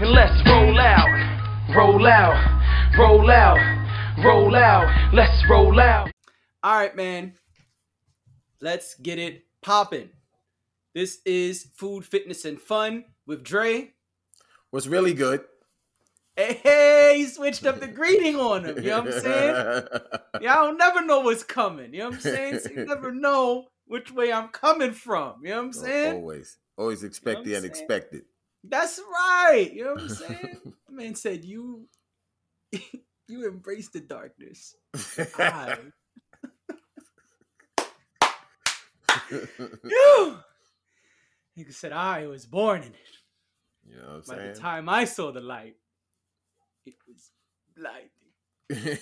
and let's roll out, roll out, roll out, roll out, let's roll out. All right, man. Let's get it popping. This is Food, Fitness, and Fun with Dre. What's really good? Hey, hey, he switched up the greeting on him. You know what I'm saying? Y'all never know what's coming. You know what I'm saying? So you never know which way I'm coming from. You know what I'm oh, saying? Always, always expect what the I'm saying? That's right. You know what I'm saying? The man said you you embrace the darkness. I. You. Nigga said I was born in it. you know what By I'm saying the time I saw the light, it was blinding.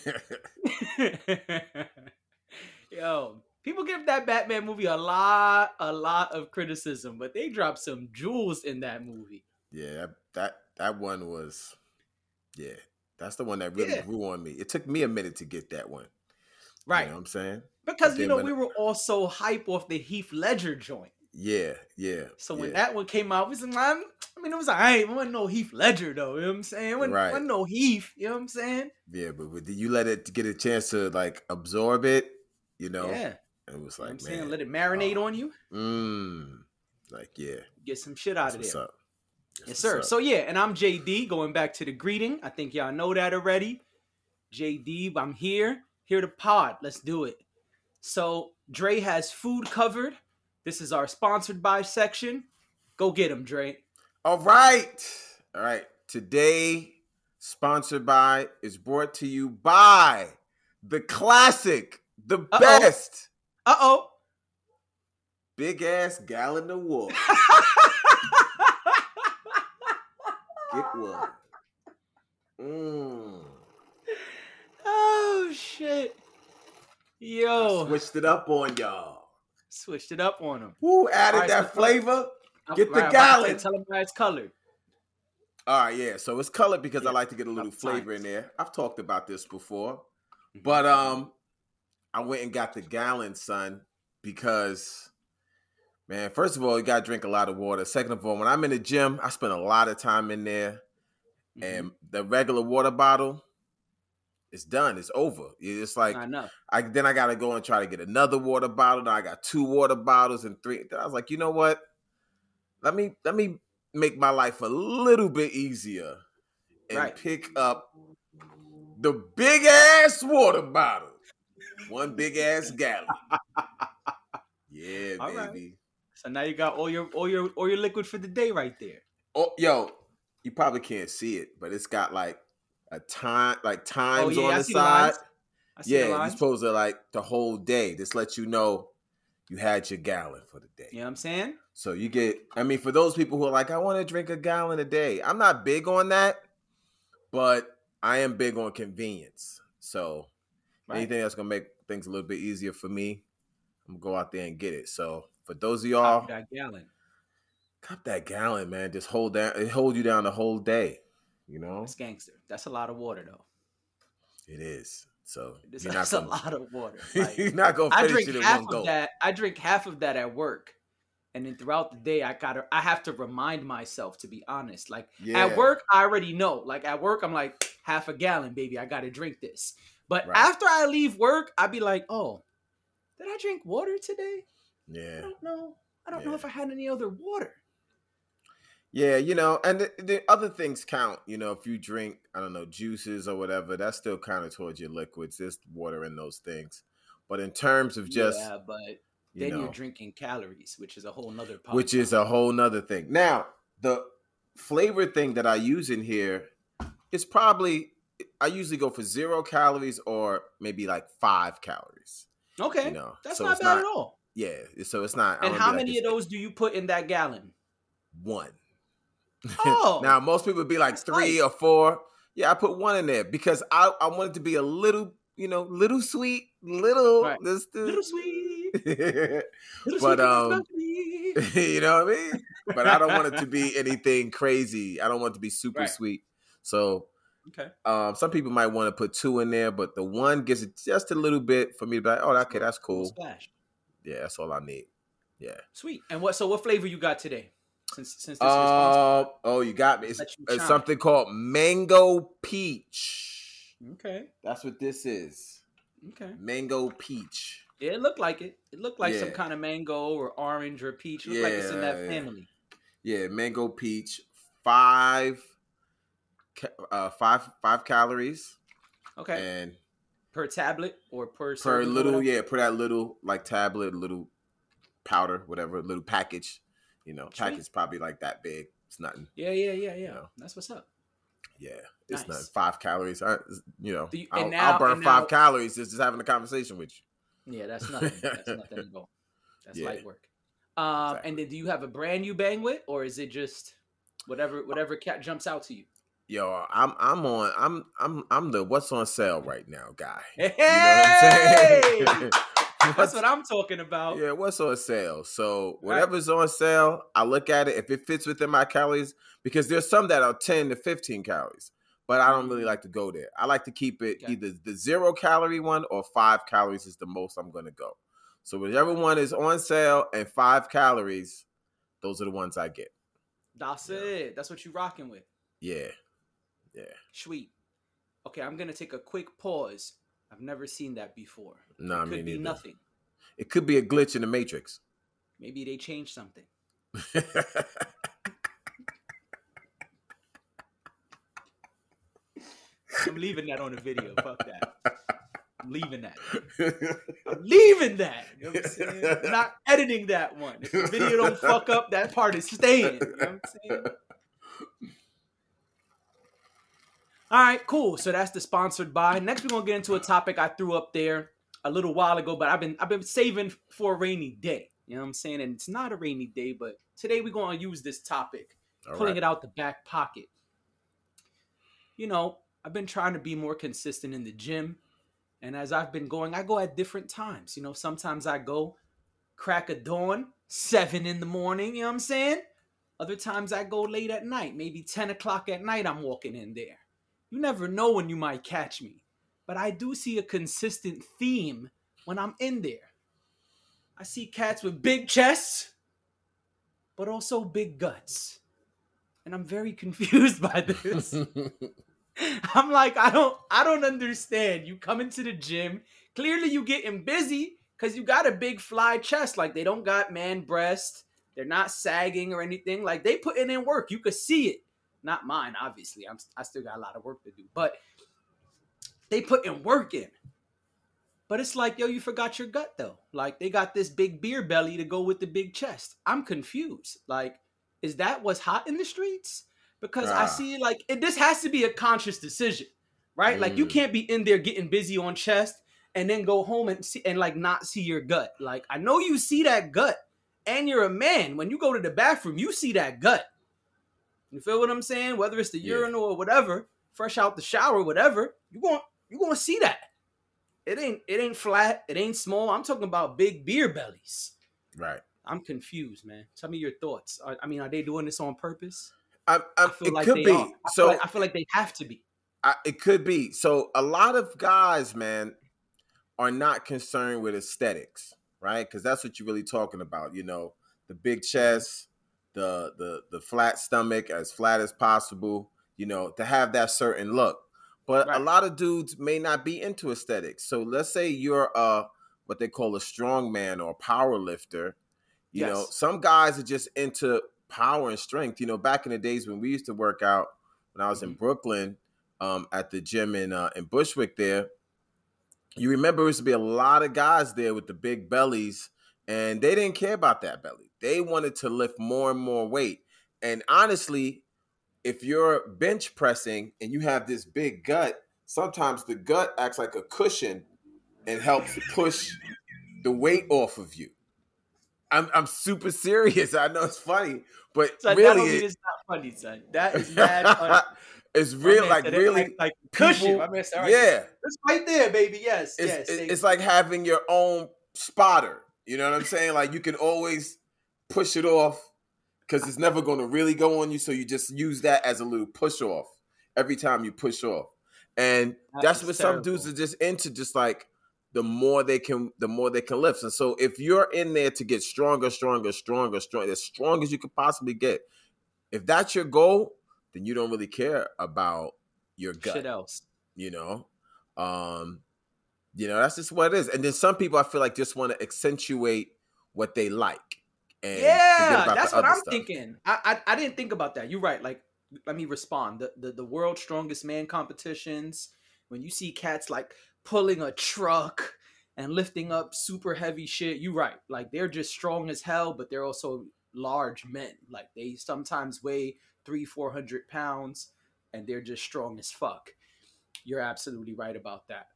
Yo, people give that Batman movie a lot, a lot of criticism, but they dropped some jewels in that movie. Yeah, that, that that one was, yeah, that's the one that really Yeah. grew on me. It took me a minute to get that one. Right. You know what I'm saying? Because you know, when- we were all so hype off the Heath Ledger joint. Yeah, yeah. So when yeah. that one came out, it was like, I'm- mean, it was alright. It wasn't no Heath Ledger though. You know what I'm saying? Wasn't, Right. wasn't no Heath. You know what I'm saying? Yeah, but, but did you let it get a chance to like absorb it? You know, Yeah. it was You know what like, I'm saying? man, Let it marinate oh. on you. mm, like yeah, Get some shit out that's of what's there. up. Yes, sir. up. So yeah, and I'm JD. Going back to the greeting, I think y'all know that already. JD, I'm here, here to pod. Let's do it. So Dre has food covered. This is our sponsored by section. Go get him, Dre. All right. All right. Today, sponsored by, is brought to you by the classic, the Uh-oh. best Uh oh. big ass gallon of water. Get one. Mm. oh shit. Yo, Switched it up on y'all. switched it up on them. Who added Alright, that so- flavor? Get the I'm about to say, gallon. Tell him how it's colored. All right, yeah. So it's colored because I like to get a little flavor in there. I've talked about this before. Mm-hmm. But um, I went and got the gallon, son, because man, first of all, you gotta drink a lot of water. Second of all, when I'm in the gym, I spend a lot of time in there, Mhm. and the regular water bottle, it's done. It's over. It's like I then I gotta go and try to get another water bottle. Now I got two water bottles and three. Then I was like, you know what? Let me let me make my life a little bit easier and Right. pick up the big ass water bottle. One big ass gallon. Yeah, All right. So now you got all your all your all your liquid for the day right there. Oh, yo, you probably can't see it, but it's got like a time, like times Oh, yeah, on I the side. lines. I see the yeah, you're supposed to like the whole day. This lets you know you had your gallon for the day. You know what I'm saying? So you get, I mean, for those people who are like, I want to drink a gallon a day. I'm not big on that, but I am big on convenience. So Right. anything that's gonna make things a little bit easier for me, I'm gonna go out there and get it. So for those of y'all, Copy that gallon. cop that gallon, man. Just hold that. it hold you down the whole day. You know, That's gangster. That's a lot of water though. it is. So This- you're not That's a gonna, lot of water. Like, you're not gonna I drink it half one of go. that. I drink half of that at work, and then throughout the day, I gotta. I have to remind myself to be honest. Like Yeah. at work, I already know. Like at work, I'm like half a gallon, baby. I gotta drink this. But Right. after I leave work, I'd be like, oh, did I drink water today? I don't know. I don't know if I had any other water. Yeah, you know, and the, the other things count. You know, if you drink, I don't know, juices or whatever, that's still counted towards your liquids. There's water in those things. But in terms of just, yeah, but you then know, you're drinking calories, which is a whole nother. which is a whole nother thing. Now, the flavor thing that I use in here is probably, I usually go for zero calories or maybe like five calories. okay. You know, That's so not bad not- at all. Yeah, so it's not. And how be like, many of those do you put in that gallon? One. Oh, now most people would be like three light. or four. Yeah, I put one in there because I, I want it to be a little, you know, little sweet, little Right. this, little sweet. Little But, sweet um, you know what I mean? But I don't want it to be anything crazy. I don't want it to be super Right. sweet. So okay. um, some people might want to put two in there, but the one gives it just a little bit for me to be like, oh, okay, that's cool. Splash. Yeah, that's all I need. Yeah. Sweet. And what? So what flavor you got today? Since since this is your sponsor. Uh, oh, you got me. It's, it's something called mango peach. Okay. That's what this is. Okay. Mango peach. Yeah, it looked like it. It looked like some kind of mango or orange or peach. It looked like it's in that Yeah, yeah. family. Yeah, mango peach. Five, uh, five, five calories, Okay. and per tablet or per per little, yeah, per that little like tablet, little powder, whatever, little package. You know, Sweet. package probably like that big. It's nothing. Yeah, yeah, yeah, yeah. know. That's what's up. Yeah, it's Nice. nothing. Five calories. I, you know, you- I'll, now- I'll burn five now- calories just, just having a conversation with you. Yeah, that's nothing. That's nothing at all. That's Yeah. light work. Um, Exactly. and then do you have a brand new bang with, or is it just whatever whatever cat jumps out to you? Yo, I'm I'm on I'm I'm I'm the what's on sale right now guy. Hey, You know what I'm saying? that's what I'm talking about. Yeah, what's on sale? So whatever's on sale, I look at it if it fits within my calories because there's some that are 10 to 15 calories, but I don't really mm-hmm. like to go there. I like to keep it Okay. either the zero calorie one or five calories is the most I'm going to go. So whichever one is on sale and five calories, those are the ones I get. That's Yeah. it. That's what you rocking with. Yeah. Sweet. Okay, I'm gonna take a quick pause. I've never seen that before. No, it me could be neither. nothing. It could be a glitch in the matrix. Maybe they changed something. I'm leaving that on the video. Fuck that. I'm leaving that. I'm leaving that. You know what I'm saying? I'm not editing that one. If the video don't fuck up, that part is staying. You know what I'm saying? All right, cool. So that's the sponsored by. Next, we're gonna get into a topic I threw up there a little while ago, but I've been I've been saving for a rainy day. You know what I'm saying? And it's not a rainy day, but today we're gonna use this topic, All pulling right. it out the back pocket. You know, I've been trying to be more consistent in the gym, and as I've been going, I go at different times. You know, sometimes I go crack of dawn, seven in the morning. You know what I'm saying? Other times I go late at night, maybe 10 o'clock at night, I'm walking in there. You never know when you might catch me, but I do see a consistent theme when I'm in there. I see cats with big chests, but also big guts. And I'm very confused by this. I'm like, I don't I don't understand. You come into the gym, clearly you getting busy because you got a big fly chest. Like they don't got man breast. They're not sagging or anything. Like they putting in work. You could see it. Not mine, obviously. I'm I still got a lot of work to do. But they putting work in. But it's like, yo, you forgot your gut though. Like they got this big beer belly to go with the big chest. I'm confused. Like, is that what's hot in the streets? Because I Ah. see like it, this has to be a conscious decision, right? Like you Mm. can't be in there getting busy on chest and then go home and see and like not see your gut. Like I know you see that gut, and you're a man. When you go to the bathroom, you see that gut. You feel what I'm saying? Whether it's the Yeah. urinal or whatever, fresh out the shower, whatever, you going you gonna see that. It ain't it ain't flat. It ain't small. I'm talking about big beer bellies. right. I'm confused, man. Tell me your thoughts. Are, I mean, are they doing this on purpose? I, I, I feel it like could they be. are. I feel So like, I feel like they have to be. I, it could be. So a lot of guys, man, are not concerned with aesthetics, right? Because that's what you're really talking about. You know, the big mm-hmm. chest, the the the flat stomach, as flat as possible. You know, to have that certain look. But a lot of dudes may not be into aesthetics. So let's say you're a what they call a strong man or a power lifter. You know, some guys are just into power and strength. You know, back in the days when we used to work out when I was in Mm-hmm. Brooklyn um, at the gym in uh, in Bushwick there, you remember there used to be a lot of guys there with the big bellies, and they didn't care about that belly. They wanted to lift more and more weight. And honestly, if you're bench pressing and you have this big gut, sometimes the gut acts like a cushion and helps push the weight off of you. I'm I'm super serious. I know it's funny, but Son, really, it- it's not funny, son. That is mad funny. it's real, man like really, like, like cushion. people- man said, all right, yeah. It's right there, baby. Yes, It's yes. it- they- it's like having your own spotter. You know what I'm saying? Like you can always push it off because it's never going to really go on you. So you just use that as a little push off every time you push off. And That that's what some dudes are just into, just like the more they can the more they can lift. And so if you're in there to get stronger, stronger, stronger, stronger, as strong as you could possibly get, if that's your goal, then you don't really care about your gut. Shit else. You know? Um, you know, that's just what it is. And then some people I feel like just want to accentuate what they like. Yeah, that's what I'm stuff. thinking. I, I I didn't think about that. You're right. Like, let me respond. The, the the world's strongest man competitions. When you see cats like pulling a truck and lifting up super heavy shit, you're right. Like they're just strong as hell, but they're also large men. Like they sometimes weigh three, four hundred pounds, and they're just strong as fuck. You're absolutely right about that.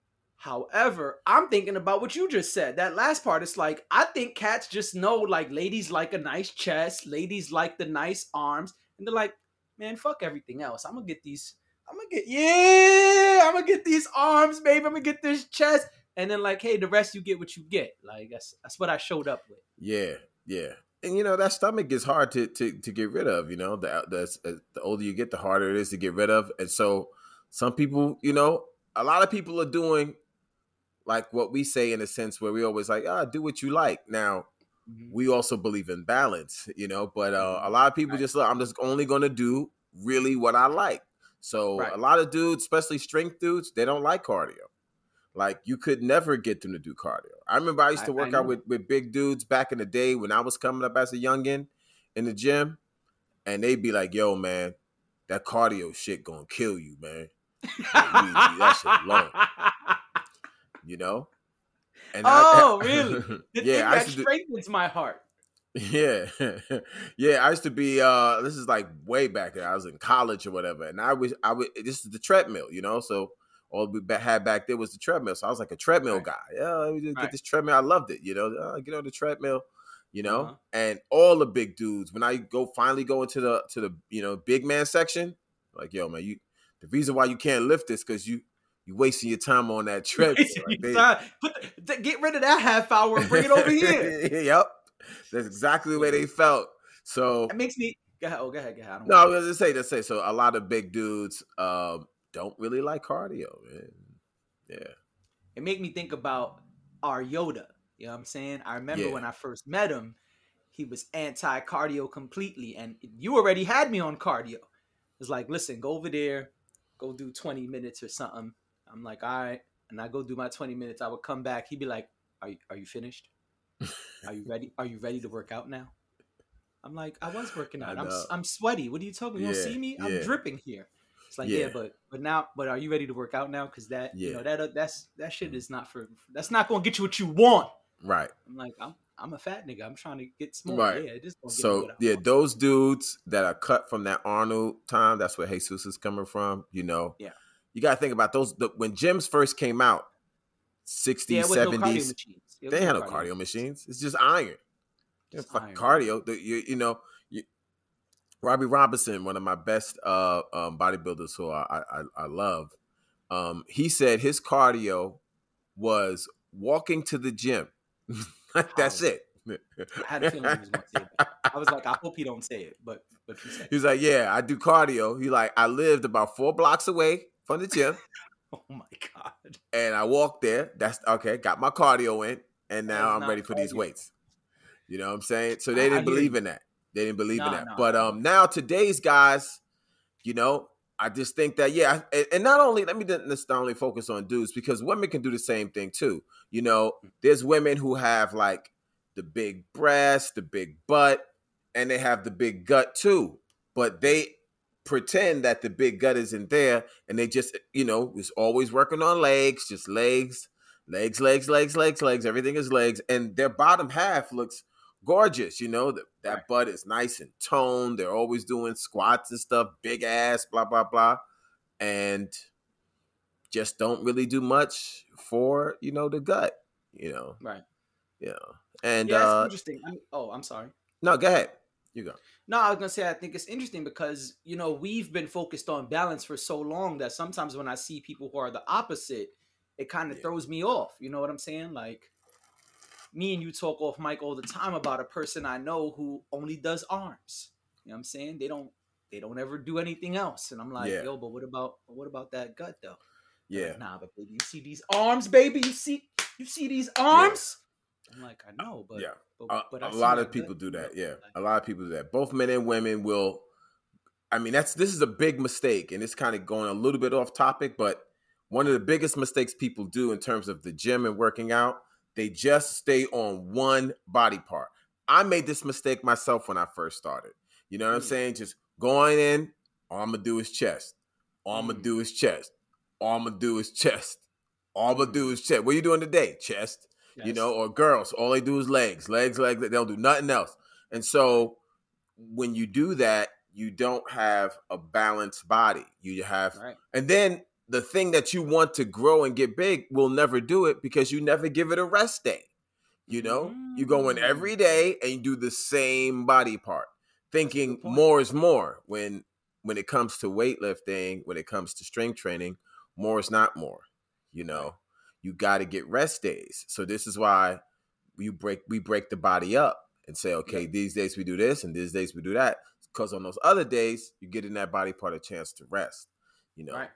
However, I'm thinking about what you just said. That last part is like, I think cats just know like ladies like a nice chest, ladies like the nice arms, and they're like, man, fuck everything else. I'm gonna get these, I'm gonna get, yeah, I'm gonna get these arms, baby. I'm gonna get this chest. And then like, hey, the rest you get what you get. Like that's that's what I showed up with. Yeah, yeah. And you know that stomach is hard to to, to get rid of. You know, the, the the older you get, the harder it is to get rid of. And so, some people, you know, a lot of people are doing like what we say in a sense where we always like, ah, do what you like. Now, we also believe in balance, you know, but uh, a lot of people Right. just, I'm just only going to do really what I like. So Right. a lot of dudes, especially strength dudes, they don't like cardio. Like you could never get them to do cardio. I remember I used to I- I work know. out with, with big dudes back in the day when I was coming up as a youngin in the gym, and they'd be like, "Yo, man, that cardio shit gonna kill you, man." Yeah, you need that shit alone. You know? And Oh, really? The yeah, I that used to do, strengthens my heart. yeah, yeah. I used to be. uh This is like way back there. I was in college or whatever, and I was. I would. This is the treadmill, you know. So all we had back there was the treadmill. So I was like a treadmill Right. guy. Yeah, let me just Right. get this treadmill. I loved it. You know, uh, get on the treadmill. You know, Uh-huh. and all the big dudes. When I go finally go into the to the you know big man section, like yo man, you the reason why you can't lift this because you you wasting your time on that trip. Like, they- the, get rid of that half hour and bring it over here. yep, that's exactly the way they felt. So It makes me. Go ahead. Oh, go ahead. Go ahead. I no, I was gonna say, just say. So a lot of big dudes um, don't really like cardio, man. Yeah, it made me think about our Yoda. You know what I'm saying? I remember Yeah. when I first met him, he was anti cardio completely, and you already had me on cardio. It's like, listen, go over there, go do 20 minutes or something. I'm like, all right, and I go do my 20 minutes. I would come back. He'd be like, are you, are you finished? Are you ready? Are you ready to work out now? I'm like, I was working out. I'm. I'm sweaty. What are you talking? You don't see me? I'm yeah. dripping here. It's like, yeah. Yeah. but but now, but are you ready to work out now? Because that, you know, that uh, that's that shit is not for. That's not going to get you what you want. right. I'm like, I'm I'm a fat nigga. I'm trying to get small. Right. Yeah, it just So yeah, want. those dudes that are cut from that Arnold time, that's where Jesus is coming from. You know, Yeah. You got to think about those. The, when gyms first came out, sixties, yeah, with no seventies, they had no cardio machines. It's just iron. Just fuck iron. cardio. The, you, you know, you, Robbie Robinson, one of my best uh, um, bodybuilders who I, I, I love, um, he said his cardio was walking to the gym. That's it. I had a feeling he was going to say that. I was like, I hope he don't say it, but but you said. He's like, yeah, I do cardio. He like, I lived about four blocks away from the gym, oh my god. and I walked there. That's okay. Got my cardio in, and now I'm ready for these weights. You know what I'm saying? So they didn't believe in that. They didn't believe in that. no, but um, now today's guys, you know, I just think that yeah, and, not only let me not only focus on dudes because women can do the same thing too. You know, there's women who have like the big breast, the big butt, and they have the big gut too. But they pretend that the big gut isn't there, and they just you know is always working on legs, just legs, legs, legs, legs, legs, legs. Everything is legs, and their bottom half looks gorgeous. You know that that Right. butt is nice and toned. They're always doing squats and stuff, big ass, blah blah blah, and just don't really do much for you know the gut. You know, Right. yeah and yeah, uh, interesting. I mean, oh, I'm sorry. no, go ahead. You go. No, I was gonna say I think it's interesting because you know we've been focused on balance for so long that sometimes when I see people who are the opposite, it kind of Yeah. throws me off. You know what I'm saying? Like me and you talk off mic all the time about a person I know who only does arms. You know what I'm saying? They don't they don't ever do anything else. And I'm like, Yeah. yo, but what about what about that gut though? Yeah, like, nah, but baby, you see these arms, baby. You see You see these arms? I'm like, I know, but yeah. but, A, but a lot of people gut, do that. Yeah, a lot of people do that. Both men and women will. I mean, that's this is a big mistake, and it's kind of going a little bit off topic, but one of the biggest mistakes people do in terms of the gym and working out, they just stay on one body part. I made this mistake myself when I first started. You know what I'm Mm. saying? Just going in, all I'm gonna do is chest. All I'm gonna Mm. do is chest. All I'm gonna do is chest. All I'm gonna do is chest. What are you doing today? Chest you know, or girls, all they do is legs, legs, legs. They'll do nothing else. And so when you do that, you don't have a balanced body. You have, right. and then the thing that you want to grow and get big will never do it because you never give it a rest day. You know, you go in Mm. every day and you do the same body part, thinking more is more. When when it comes to weightlifting, when it comes to strength training, more is not more. You know, you got to get rest days. So this is why we break we break the body up and say, okay, these days we do this and these days we do that. Because on those other days, you're getting that body part a chance to rest. You know, Right.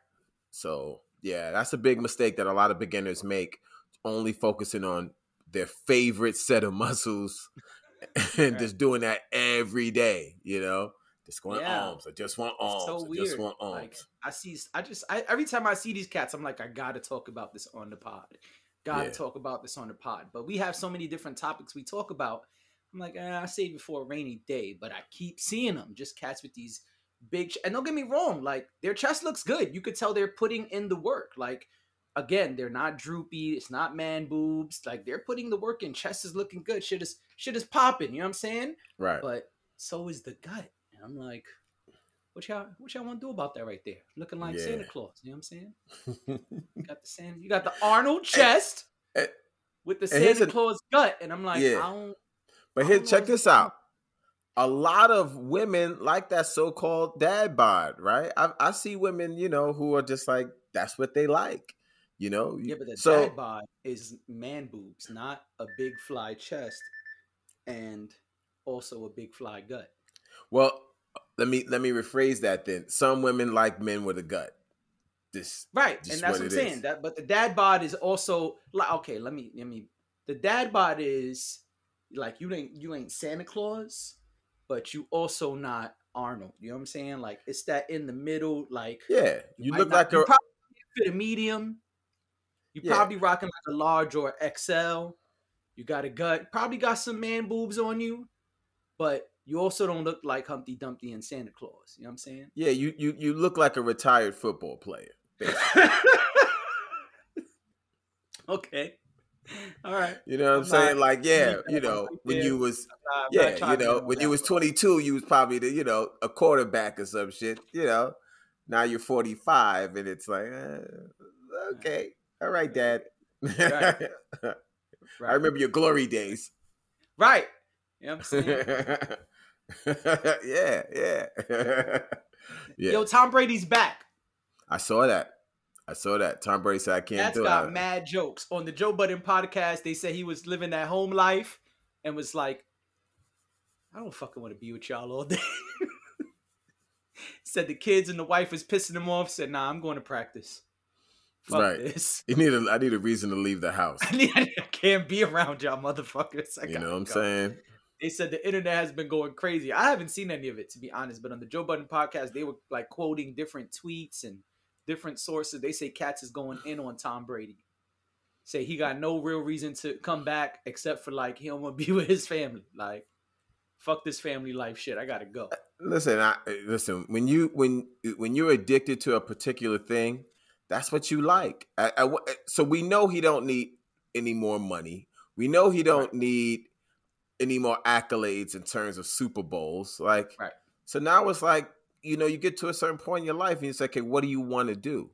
so yeah, that's a big mistake that a lot of beginners make, only focusing on their favorite set of muscles and Right. just doing that every day. You know, just going Yeah. arms. I just want arms. so I weird. just want arms. Like I see, I just I, every time I see these cats, I'm like, I gotta talk about this on the pod. Gotta Yeah. talk about this on the pod. But we have so many different topics we talk about. I'm like, eh, I save it for a rainy day, but I keep seeing them. Just cats with these big, ch- and don't get me wrong, like their chest looks good. You could tell they're putting in the work. Like again, they're not droopy. It's not man boobs. Like they're putting the work in. Chest is looking good. Shit is shit is popping. You know what I'm saying? right. but so is the gut. And I'm like, what y'all what y'all want to do about that right there? Looking like Santa Claus. You know what I'm saying? You got the Santa, you got the Arnold chest eh, with the and Santa a- Claus gut, and I'm like, Yeah. I don't. But here, check this out. A lot of women like that so-called dad bod, right? I, I see women, you know, who are just like that's what they like, you know. Yeah, but the so dad bod is man boobs, not a big fly chest, and also a big fly gut. well, let me let me rephrase that then. Some women like men with a gut. This Right, and that's what I'm saying. is. That, but the dad bod is also like okay. Let me let me. The dad bod is like you ain't you ain't Santa Claus, but you also not Arnold. You know what I'm saying? Like it's that in the middle. Like yeah, you might look not- like you a probably fit a medium. You Yeah. probably rocking like a large or XL. You got a gut. Probably got some man boobs on you, but you also don't look like Humpty Dumpty and Santa Claus. You know what I'm saying? yeah, you you you look like a retired football player. okay. All right. You know what I'm, I'm saying? not- Like, yeah, you know, when you was not yeah, you know, when you was 22, you was probably the, you know, a quarterback or some shit, you know. Now you're 45 and it's like, eh, okay. All right, dad. Right. I remember your glory days. Right. You know what I'm saying? yeah, yeah. yeah. Yo, Tom Brady's back. I saw that. I saw that. Tom Brady said I can't That's do got it. mad jokes. On the Joe Budden podcast, they said he was living that home life and was like, I don't fucking want to be with y'all all day. said the kids and the wife was pissing him off. Said, nah, I'm going to practice. Fuck Right. this. You need a, I need a reason to leave the house. I, need, I can't be around y'all motherfuckers. I You know what I'm go. saying? They said the internet has been going crazy. I haven't seen any of it to be honest, but on the Joe Budden podcast, they were like quoting different tweets and different sources. They say cats is going in on Tom Brady. Say he got no real reason to come back except for like he don't want to be with his family. Like, fuck this family life shit. I gotta go. Uh, listen, I uh, listen. When you when when you're addicted to a particular thing, that's what you like. I, I- uh, so we know he don't need any more money. We know he don't need any more accolades in terms of Super Bowls. Like, Right. so now it's like you know you get to a certain point in your life and it's like, okay, what do you want to do?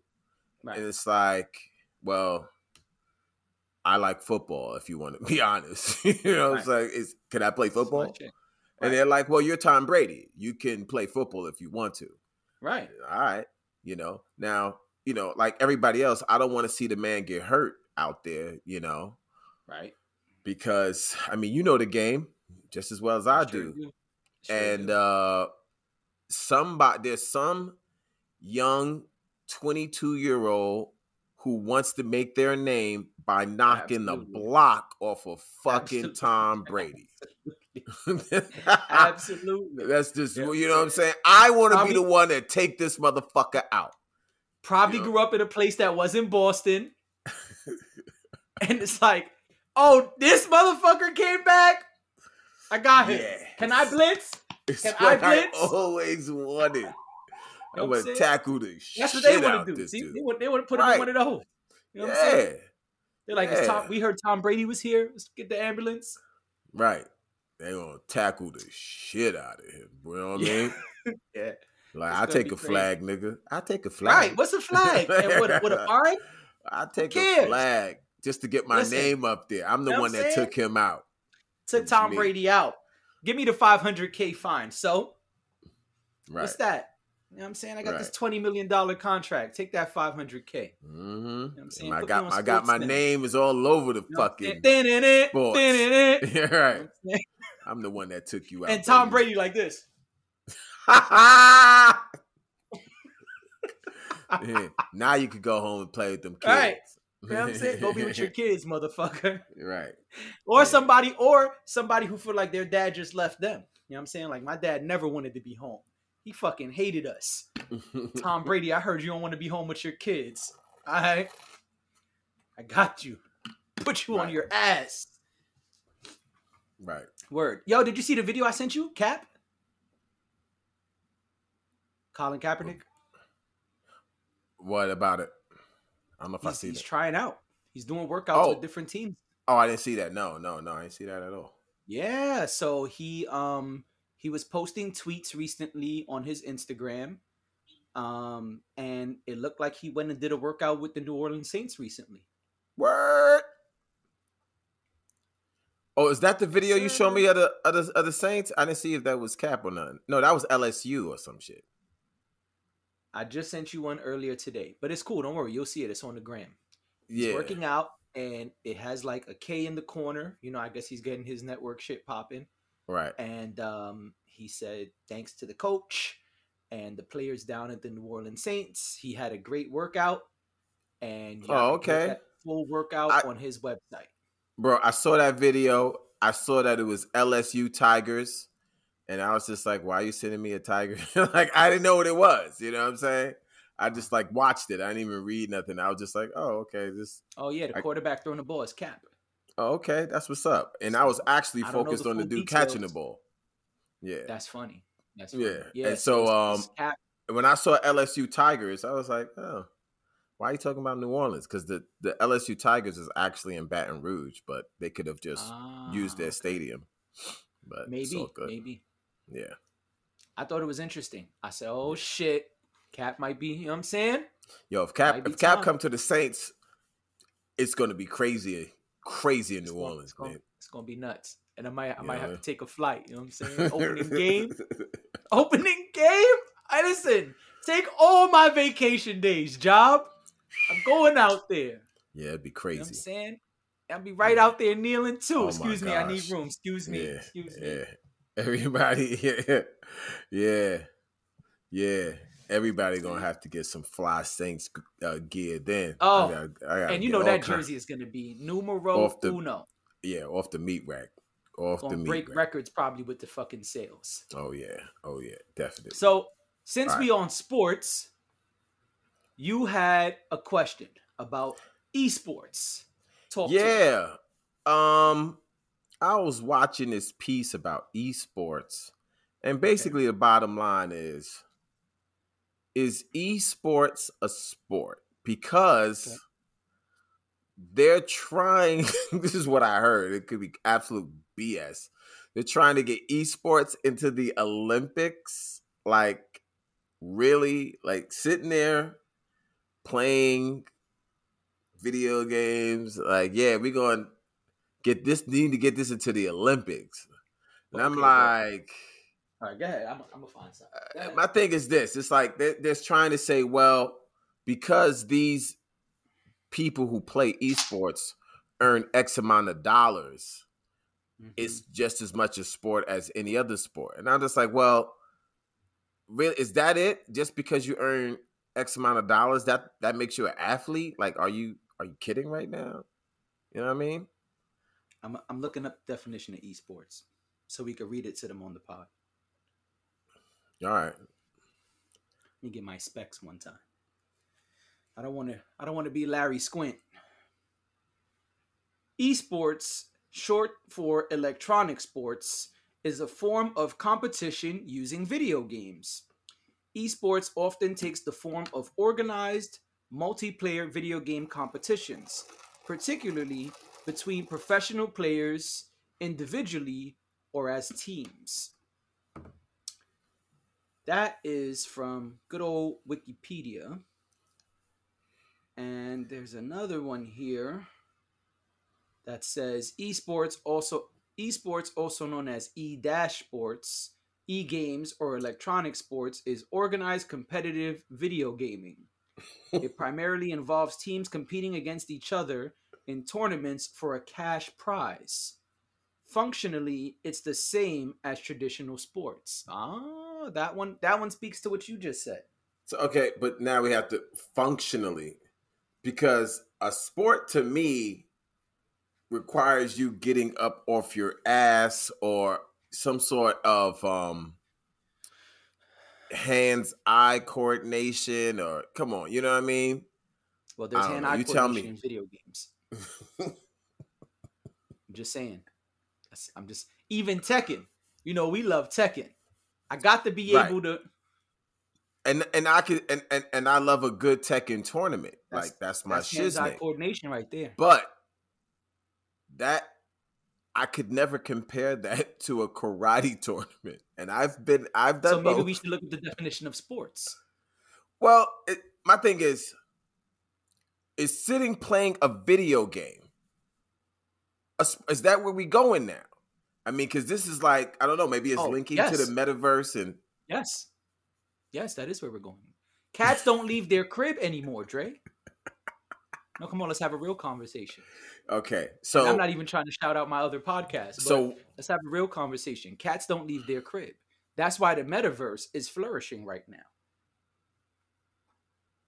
Right. And it's like, well, I like football. If you want to be honest, you know, it's like, is can I play football? shit. And they're like, well, you're Tom Brady. You can play football if you want to. Right. All right. You know, now, you know, like everybody else, I don't want to see the man get hurt out there, you know, Right. Because I mean, you know the game just as well as I Sure do. Sure and do. uh somebody there's some young 22 year old who wants to make their name by knocking Absolutely. the block off of fucking Absolutely. Tom Brady. Absolutely. That's just Yeah. you know what I'm saying. I want to be the one that take this motherfucker out. Probably Yeah. grew up in a place that wasn't Boston. and it's like, oh, this motherfucker came back. I got him. Yeah. Can I blitz? It's Can what I I, always wanted. know I'm what gonna tackle the That's what shit they out want to do. See, dude. they want they want to put him Right. in one of those. You know what I'm saying? They're like, it's Tom, we heard Tom Brady was here. Let's get the ambulance. right. They gonna tackle the shit out of him. You know what I mean? Yeah. Like I take a crazy. flag, nigga. I take a flag. Right. What's a flag? and what, what a fine? I take a flag just to get my Listen, name up there. I'm the one I'm that saying? took him out. Took Tom me. Brady out. Give me the 500K fine. So, Right. what's that? You know what I'm saying? I got this $20 million contract. Take that 500K. Mm-hmm. what I'm saying? I got I got my SportsCenter. name is all over the You know fucking. sports. Yeah, right. You know I'm? I'm the one that took you out. And Tom. Brady like this. Yeah, now you could go home and play with them kids. Right. You know what I'm saying? Go be with your kids, motherfucker. right. Or Yeah. somebody, or somebody who feel like their dad just left them. You know what I'm saying? Like my dad never wanted to be home. He fucking hated us. Tom Brady, I heard you don't want to be home with your kids. All right. I got you. Put you on your ass. right. Word. Yo, did you see the video I sent you? Cap? Colin Kaepernick? What about it? I don't know if I see he's that. trying out. He's doing workouts Oh. with different teams. oh, I didn't see that. No, no, no. I didn't see that at all. Yeah, so he um he was posting tweets recently on his Instagram. Um and it looked like he went and did a workout with the New Orleans Saints recently. Word. Oh, is that the video you showed me of the of the, of the Saints? I didn't see if that was Cap or none. No, that was LSU or some shit. I just sent you one earlier today, but it's cool. Don't worry, you'll see it. It's on the gram. He's Yeah. working out, and it has like a K in the corner. You know, I guess he's getting his network shit popping. Right. And um, he said thanks to the coach and the players down at the New Orleans Saints. He had a great workout, and Oh, okay. full workout I- on his website. Bro, I saw that video. I saw that it was LSU Tigers. And I was just like, why are you sending me a tiger? like, I didn't know what it was. You know what I'm saying? I just like watched it. I didn't even read nothing. I was just like, oh, okay. This Oh yeah, the I- quarterback throwing the ball is Cap. oh, okay, that's what's up. And I was actually I focused the on the dude catching the ball. Yeah. That's funny. That's Yeah, funny. and so, um, when I saw LSU Tigers, I was like, oh, why are you talking about New Orleans? Because the, the LSU Tigers is actually in Baton Rouge, but they could have just used Ah, their okay. stadium. But Maybe, maybe. Yeah. I thought it was interesting. I said, "Oh shit, Cap might be." You know what I'm saying? Yo, if Cap if Cap time. come to the Saints, it's gonna be crazy, crazy in It's New gonna- Orleans, it's man. it's gonna be nuts. And I might, I might have to take a flight. You know what I'm saying? Opening game, opening game. I listen. Take all my vacation days, job. I'm going out there. yeah, it'd be You know what crazy. I'm saying? I'll be right out there kneeling too. Oh Excuse me, I need room. Excuse me. yeah, Excuse me. Everybody, yeah, yeah, yeah. Everybody gonna have to get some fly Saints uh, gear then. I Oh, gotta- I gotta And you know that jersey is gonna be numero Off the- uno. yeah, off the meat rack, off the Gonna meat break rack. records probably with the fucking sales. Oh yeah, oh yeah, definitely. So since we on sports, you had a question about esports. Talk to. Yeah. Um I was watching this piece about esports and basically the bottom line is is esports a sport because Okay. they're trying this is what I heard it could be absolute BS they're trying to get esports into the Olympics like really like sitting there playing video games. Like, yeah, we're going get this, need to get this into the Olympics. And I'm like, all right, go ahead. I'm, I'm gonna find something. Go my thing is this it's like they're, they're trying to say, well, because these people who play esports earn X amount of dollars, Mhm. it's just as much a sport as any other sport. And I'm just like, well, really, is that it? Just because you earn X amount of dollars, that that makes you an athlete? Like, are you are you kidding right now? You know what I mean? I'm I'm looking up definition of esports so we could read it to them on the pod. All right. Let me get my specs one time. I don't want to. I don't want to be Larry Squint. Esports, short for electronic sports, is a form of competition using video games. Esports often takes the form of organized multiplayer video game competitions, particularly between professional players individually or as teams. That is from good old Wikipedia. And there's another one here that says esports also esports also known as e-sports, e-games or electronic sports is organized competitive video gaming. it primarily involves teams competing against each other in tournaments for a cash prize. Functionally, it's the same as traditional sports. Ah, that one that one speaks to what you just said. So okay, but now we have to functionally because a sport to me requires you getting up off your ass or some sort of um hands eye coordination or come on, you know what I mean? Well, there's hand eye coordination in video games. I'm just saying. I'm just even Tekken. You know, we love Tekken. I got to be Right. able to. And and I could and and, and I love a good Tekken tournament. That's- like that's my That's shiznit. coordination right there. But that I could never compare that to a karate tournament. And I've been I've done So maybe both. we should look at the definition of sports. Well, it, my thing is, is sitting playing a video game. Is that where we going now? I mean, because this is like I don't know. Maybe it's Oh, linking yes. to the metaverse, and Yes. Yes, that is where we're going. Cats don't leave their crib anymore, Dre. No, come on, let's have a real conversation. okay. And So I'm not even trying to shout out my other podcast. But so let's have a real conversation. Cats don't leave their crib. That's why the metaverse is flourishing right now.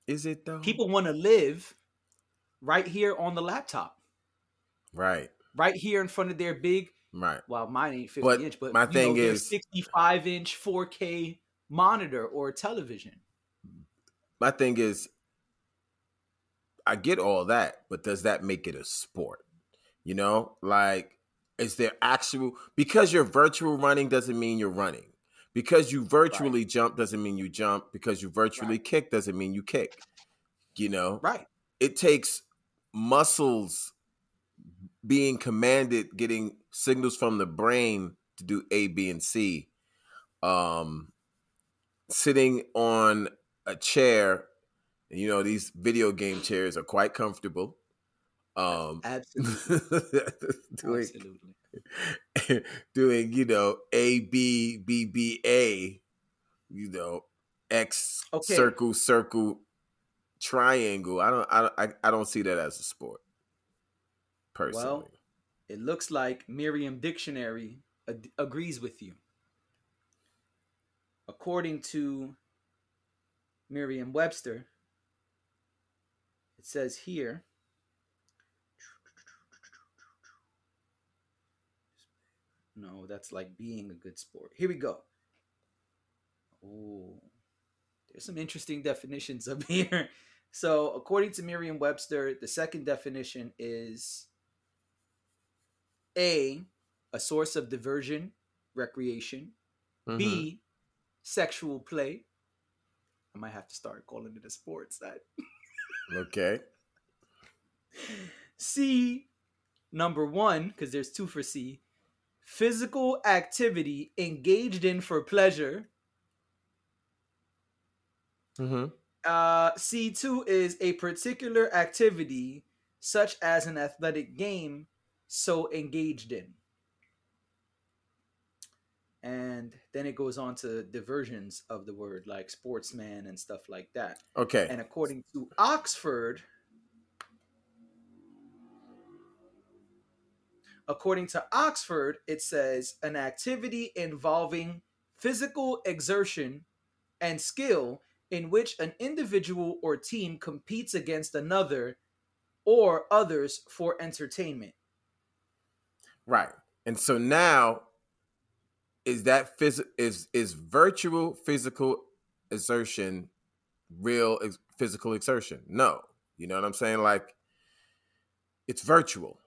is it though? People want to live right here on the laptop, right, right here in front of their big. right. Well, mine ain't 50 But inch, but my thing know, is- 65 inch 4K monitor or television. My thing is, I get all that, but does that make it a sport? You know, like, is there actual because you're virtual running doesn't mean you're running. Because you virtually jump doesn't mean you jump. Because you virtually Right. kick doesn't mean you kick. You know, Right. it takes muscles being commanded, getting signals from the brain to do A, B, and C. Um, sitting on a chair, you know, these video game chairs are quite comfortable. Um, Absolutely. doing, Absolutely. doing, you know, A, B, B, B, A, you know, X, Okay. circle, circle, triangle. I don't, I, I, I don't see that as a sport. Personally, Well, it looks like Merriam Dictionary ad- agrees with you. According to Merriam Webster, it says here No, that's like being a good sport. Here we go. Oh, there's some interesting definitions up here. So, according to Merriam Webster, the second definition is A, a source of diversion, recreation. Mhm. B, sexual play. I might have to start calling it a sports. That okay, C, number one, because there's two for C, physical activity engaged in for pleasure. hmm Uh, C2 is a particular activity, such as an athletic game, so engaged in. And then it goes on to diversions of the word, like sportsman and stuff like that. okay. And according to Oxford, according to Oxford, it says an activity involving physical exertion and skill in which an individual or team competes against another or others for entertainment. Right. And so now is that phys- is is virtual physical exertion real ex- physical exertion? No. You know what I'm saying? Like it's virtual.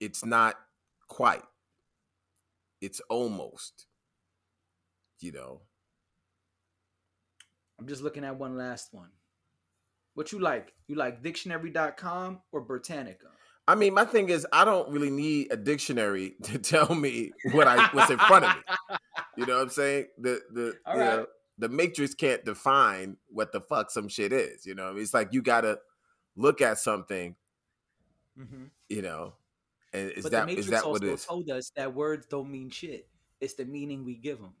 It's not quite. It's almost. You know. I'm just looking at one last one. What you like? You like dictionary.com or Britannica? I mean, my thing is, I don't really need a dictionary to tell me what I what's in front of me. You know what I'm saying? The the All you right. the matrix can't define what the fuck some shit is. You know, it's like you gotta look at something. Mm-hmm. You know, and is but that the Matrix is that what it is? told us that words don't mean shit. It's the meaning we give them.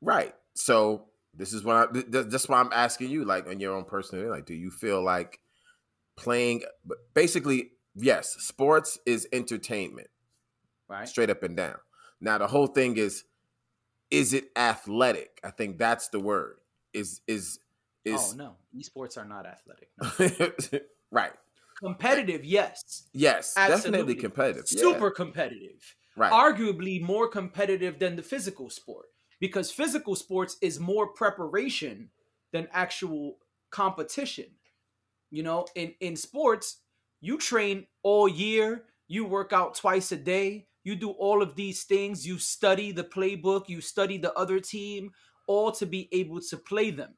Right. So this is what I. th- th- That's why I'm asking you, like on your own personal, like, do you feel like playing? But basically, yes, sports is entertainment. Right? straight up and down. Now the whole thing is, is it athletic? I think that's the word. Is is is? oh is no, esports are not athletic. No. right? Competitive, yes. Yes, definitely Absolutely. competitive. Yeah, Super competitive. right. Arguably more competitive than the physical sport because physical sports is more preparation than actual competition. You know, in in sports, you train all year, you work out twice a day, you do all of these things, you study the playbook, you study the other team, all to be able to play them.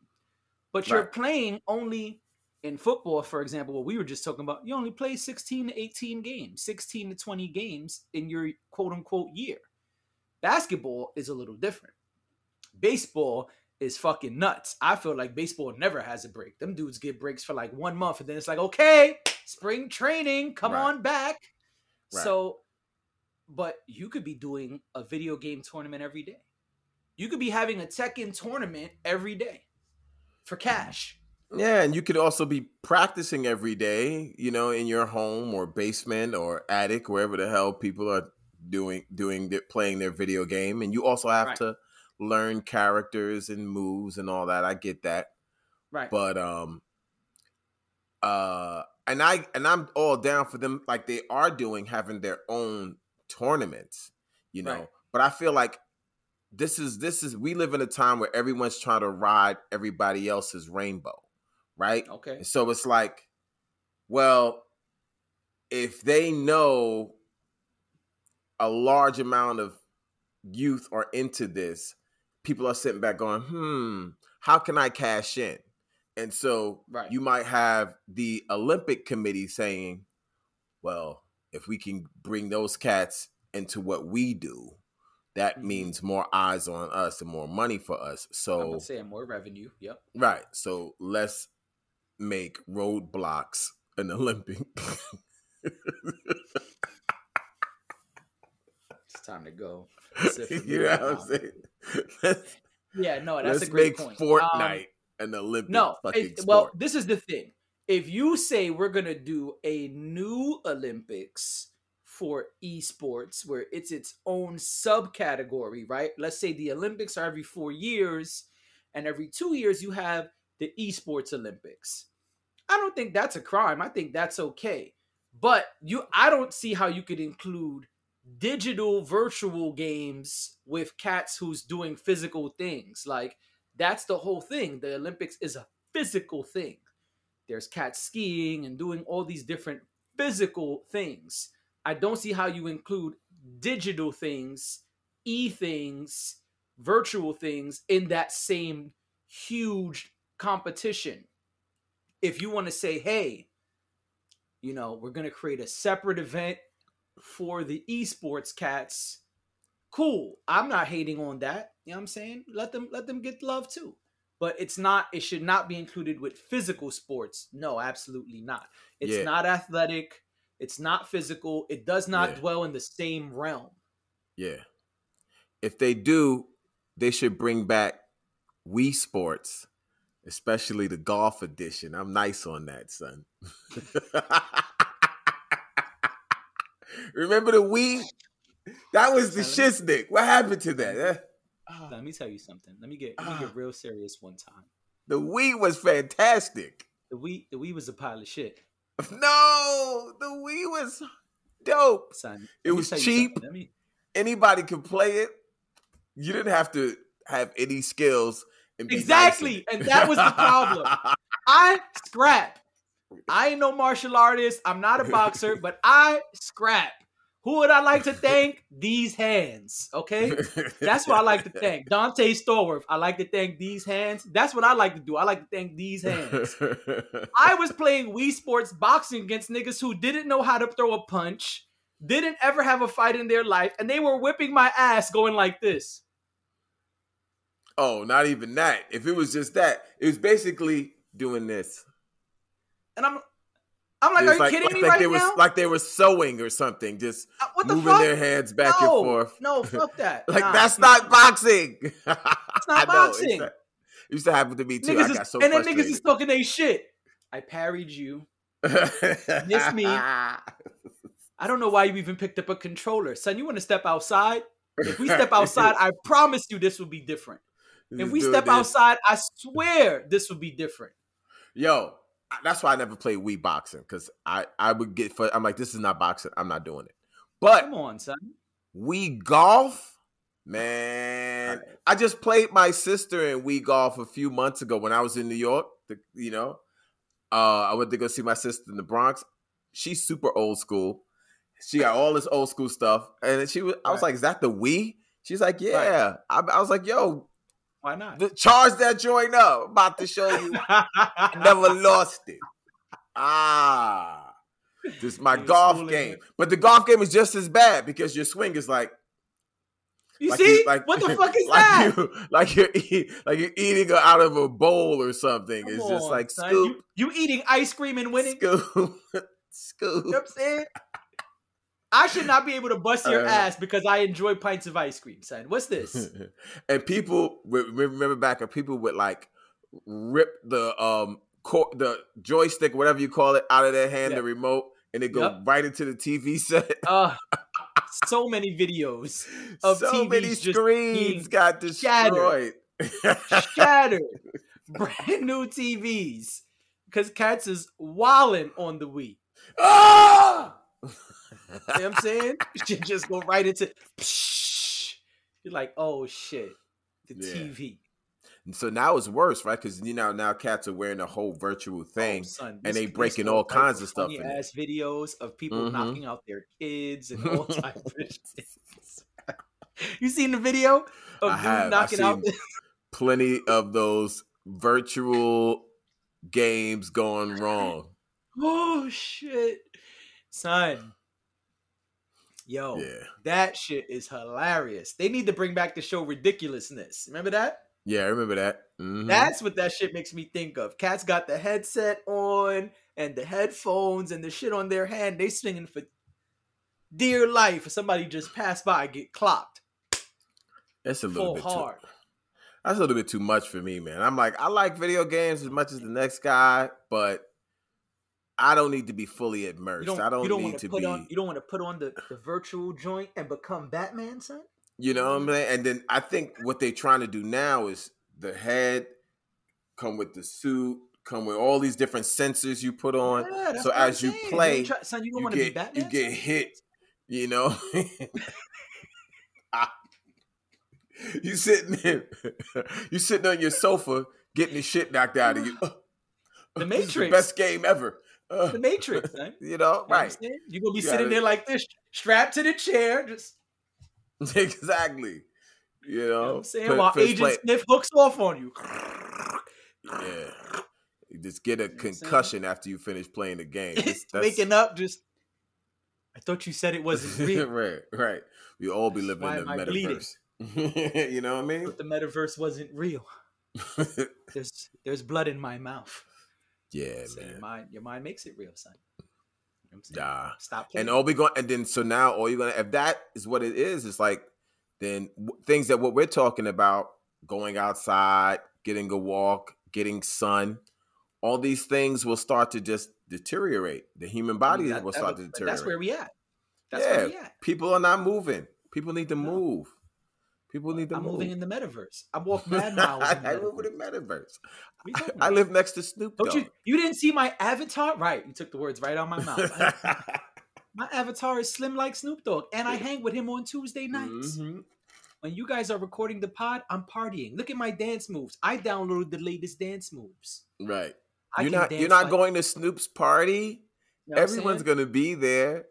But you're Right. playing only in football, for example, what we were just talking about, you only play 16 to 18 games, 16 to 20 games in your quote unquote year. Basketball is a little different. Baseball is fucking nuts. I feel like baseball never has a break. Them dudes get breaks for like one month, and then it's like, okay, spring training, come Right. on back. Right. So, but you could be doing a video game tournament every day. You could be having a Tekken tournament every day for cash. Yeah, and you could also be practicing every day, you know, in your home or basement or attic, wherever the hell people are doing doing their, playing their video game, and you also have Right. to learn characters and moves and all that. I get that. Right. but um uh and i and i'm all down for them like they are doing having their own tournaments you know Right. but i feel like this is this is we live in a time where everyone's trying to ride everybody else's rainbow right okay. and so it's like well if they know a large amount of youth are into this people are sitting back going hmm how can i cash in and so Right. you might have the olympic committee saying well if we can bring those cats into what we do that Mhm. means more eyes on us and more money for us I'm so gonna say more revenue. Yep. Right. So let's make Roblox an Olympic. It's time to go. you know what I'm saying? Let's, Yeah, no, that's let's a great make point. Fortnite Um, an Olympic no, fucking it- sport. well, this is the thing. If you say we're gonna do a new Olympics for esports, where it's its own subcategory, right? Let's say the Olympics are every four years, and every two years you have the esports Olympics. I don't think that's a crime. I think that's okay. But you, I don't see how you could include digital virtual games with cats who's doing physical things. Like that's the whole thing. The Olympics is a physical thing. There's cats skiing and doing all these different physical things. I don't see how you include digital things, e things, virtual things in that same huge competition. If you want to say, hey, you know, we're going to create a separate event for the esports cats, cool. I'm not hating on that. You know what I'm saying? Let them let them get love too. But it's not it should not be included with physical sports. No, absolutely not. It's Yeah. not athletic. It's not physical. It does not Yeah. dwell in the same realm. yeah. If they do, they should bring back Wii Sports, especially the golf edition. I'm nice on that, son. Remember the Wii? That was the shiznick. What happened to that? Let me tell you something. Let me get let me Ah. get real serious one time. The Wii was fantastic. The Wii, the Wii was a pile of shit. No, the Wii was dope. Son, It was cheap. me- Anybody could play it. You didn't have to have any skills. And be nice Exactly, and that was the problem. I scrap. I ain't no martial artist. I'm not a boxer, but I scrap. Who would I like to thank? These hands. Okay. That's what I like to thank. Dante Stallworth. I like to thank these hands. That's what I like to do. I like to thank these hands. I was playing Wii Sports boxing against niggas who didn't know how to throw a punch, didn't ever have a fight in their life, and they were whipping my ass going like this. oh, not even that. If it was just that, it was basically doing this. And I'm I'm like, are you kidding like me they right was now? like they were sewing or something, just Uh, what the moving fuck? their hands back no, and forth. No, fuck that. Like Nah. that's not boxing. It's not boxing. It used to happen to me too. Niggas I is, got so and then niggas is talking they shit. I parried you. Miss me. I don't know why you even picked up a controller. Son, you want to step outside? If we step outside, I promise you this will be different. If we step this. outside, I swear this will be different. yo, I- that's why I never played Wii boxing because I I would get. For, I'm like, this is not boxing. I'm not doing it. But Come on, son. Wii golf, man. I just played my sister in Wii golf a few months ago when I was in New York. The, you know, uh, I went to go see my sister in the Bronx. She's super old school. She got all this old school stuff, and she was. I was Right. like, "Is that the Wii?" She's like, "Yeah." I, I was like, "Yo, Why not? th- charge that joint up." I'm about to show you. I never lost it. Ah, this is my You golf game, me. but the golf game is just as bad because your swing is like You like see? you- like- what the fuck is like that? You, like you're eat, like you're eating out of a bowl or something. Come it's just like son. scoop, You, you eating ice cream and winning? scoop, You scoop. know what I'm saying? I should not be able to bust your Uh, ass because I enjoy pints of ice cream, son. What's this? and people remember back, and people would like rip the um cor- the joystick, whatever you call it, out of their hand, Yeah. the remote, and it go Yep. right into the TV set. Uh, so many videos of so TVs many screens got shattered. destroyed. shattered. Brand new TVs. Because Cats is wilding on the Wii. ah! You know what I'm saying? You just go right into psh. You're like, oh shit. The Yeah. TV. So now it's worse, right? Because you know now cats are wearing a whole virtual Oh, thing. son, and they breaking all kinds of stuff funny in there. ass videos of people Mhm. knocking out their kids and all types of shit. You seen the video of I have. I've knocking out? Plenty of those virtual games going wrong. oh shit, son. Yo, Yeah, that shit is hilarious. They need to bring back the show Ridiculousness. Remember that? yeah, I remember that. Mhm. That's what that shit makes me think of. Cats got the headset on and the headphones and the shit on their hand. They swinging for dear life. Somebody just passed by, get clocked That's a little full bit hard. too. That's a little bit too much for me, man. I'm like, I like video games as much as the next guy, but I don't need to be fully immersed. Don't, I don't, you don't need want to be. on you don't want to put on the, the virtual joint and become Batman, son. You know what I'm saying? And then I think what they're trying to do now is the head come with the suit, come with all these different sensors you put on. Yeah, so as you saying. play, ain't try- son, you don't You want to be get Batman. you get hit, you know. you sitting there, you sitting on your sofa getting the shit knocked out of you. The is the Matrix. best game ever. The Matrix, you know, You know what I'm right? You're gonna be You sitting there like this, strapped to the chair, just exactly. You know, you know what I'm saying, Put- while Agent play- Smith hooks off on you. Yeah. You just get a know what I'm saying? concussion after you finish playing the game. It's- Waking up, just I thought you said it wasn't real. right, right. We all be living in the metaverse. you know what I mean? but the metaverse wasn't real. There's there's blood in my mouth. Yeah, So your mind your mind makes it real, son. You know what I'm saying? Nah. Stop playing. And all we going and then so now all you're gonna if that is what it is, it's like then w- things that what we're talking about, going outside, getting a walk, getting sun, all these things will start to just deteriorate. The human body That- will that start was- to deteriorate. That's where we at. That's yeah, where we at. people are not moving. People need to No. move. People need to I'm move. moving in the metaverse. I walk mad miles. in the I live metaverse. in the metaverse. I live next to Snoop Don't Dogg. you? You didn't see my avatar, right? You took the words right out of my mouth. My avatar is slim like Snoop Dogg, and I hang with him on Tuesday nights. Mhm. When you guys are recording the pod, I'm partying. Look at my dance moves. I downloaded the latest dance moves. Right. I you're not. You're not like- going to Snoop's party. you know Everyone's gonna be there.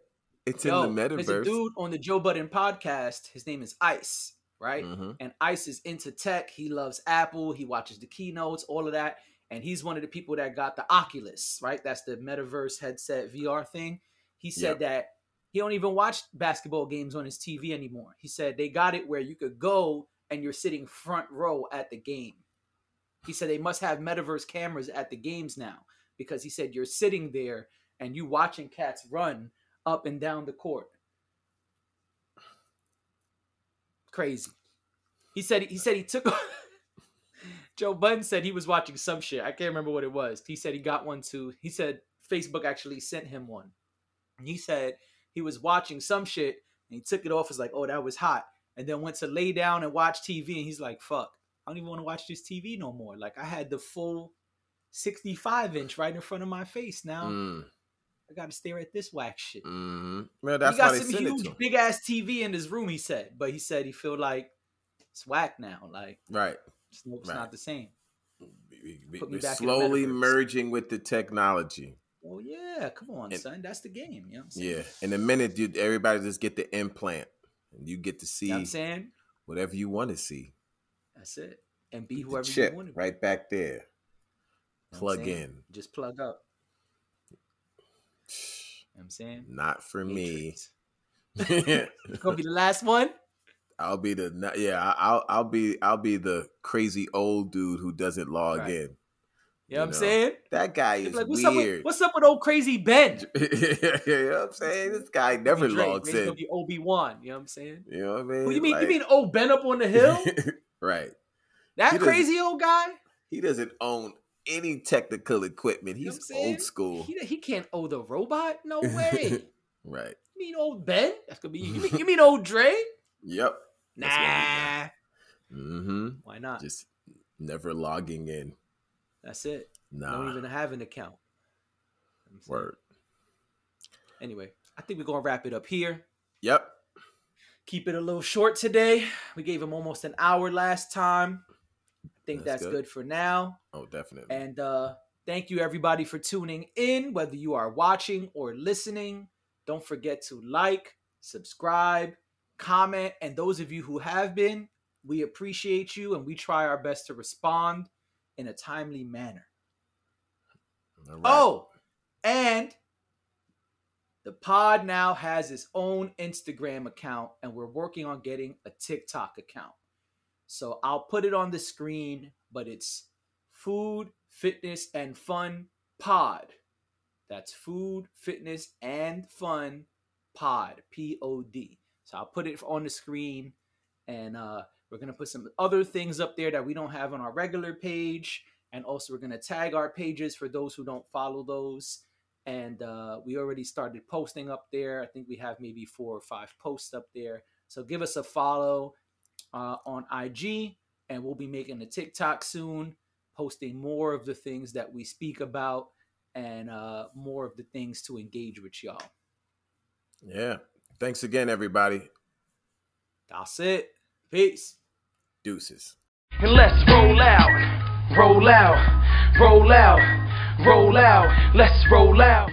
It's Yo, in the metaverse. There's a dude on the Joe Budden podcast. His name is Ice, right? Mhm. and Ice is into tech. He loves Apple. He watches the keynotes, all of that. And he's one of the people that got the Oculus, right? That's the metaverse headset VR thing. He said that he don't even watch basketball games on his TV anymore. He said they got it where you could go and you're sitting front row at the game. He said they must have metaverse cameras at the games now because he said you're sitting there and you watching cats run up and down the court. Crazy. He said he said he took Joe Budden said he was watching some shit. I can't remember what it was. He said he got one too. He said Facebook actually sent him one. And he said he was watching some shit and he took it off. Was like, oh, that was hot. And then went to lay down and watch TV. And he's like, fuck, I don't even want to watch this TV no more. Like I had the full 65 inch right in front of my face. Now Mm, I got to stare at this whack shit. mhm. Well, that's he got some sent it to huge big ass TV in his room. He said, but he said he feel like it's whack now. Like Right. it's, it's Right. not the same. We- we- Put me We're slowly merging with the technology. Well, yeah, come on, And- son. That's the game. You know what I'm saying? Yeah. In a minute, you, everybody just get the implant, and you get to see You know what I'm saying? whatever you want to see. That's it. And be whoever chip you want to be. right back there. You know Plug in. Just plug up. You know I'm saying? Not for me. Gonna be the last one. I'll be the yeah. I- I'll I'll be I'll be the crazy old dude who doesn't log Right. in. You know what I'm saying? That guy is like, what's up, with, weird. what's up with old crazy Ben? you know what I'm saying? This guy never Drake, logs He's gonna in. be Obi Wan. You know what I'm saying? You know what I mean? Who you mean? Like- you mean old Ben up on the hill? right. That He crazy old guy? He doesn't own any technical equipment. You know He's I'm saying? old school. He, he can't owe the robot? No way. Right. you mean old Ben? That's gonna be you. Mean, you mean old Dre? Yep. Nah. Mm-hmm. Why not? Just never logging in. That's it. Nah. Don't even have an account. You know what I'm saying? Word. Anyway, I think we're gonna wrap it up here. Yep. Keep it a little short today. We gave him almost an hour last time. Think That's that's, good. good. for now. Oh, definitely. And uh thank you everybody for tuning in, whether you are watching or listening. Don't forget to like, subscribe, comment, and those of you who have been, we appreciate you and we try our best to respond in a timely manner. Right. Oh, and the pod now has its own Instagram account, and we're working on getting a TikTok account. So I'll put it on the screen, but it's Food, Fitness, and Fun Pod. That's Food, Fitness, and Fun Pod. P O D. So I'll put it on the screen, and uh, we're gonna put some other things up there that we don't have on our regular page and also we're going to tag our pages for those who don't follow those and uh, we already started posting up there i think we have maybe four or five posts up there so give us a follow uh, on ig and we'll be making a tiktok soon posting more of the things that we speak about and uh, more of the things to engage with y'all Yeah. Thanks again, everybody. that's it peace Deuces. And let's roll out, roll out, roll out, roll out, let's roll out.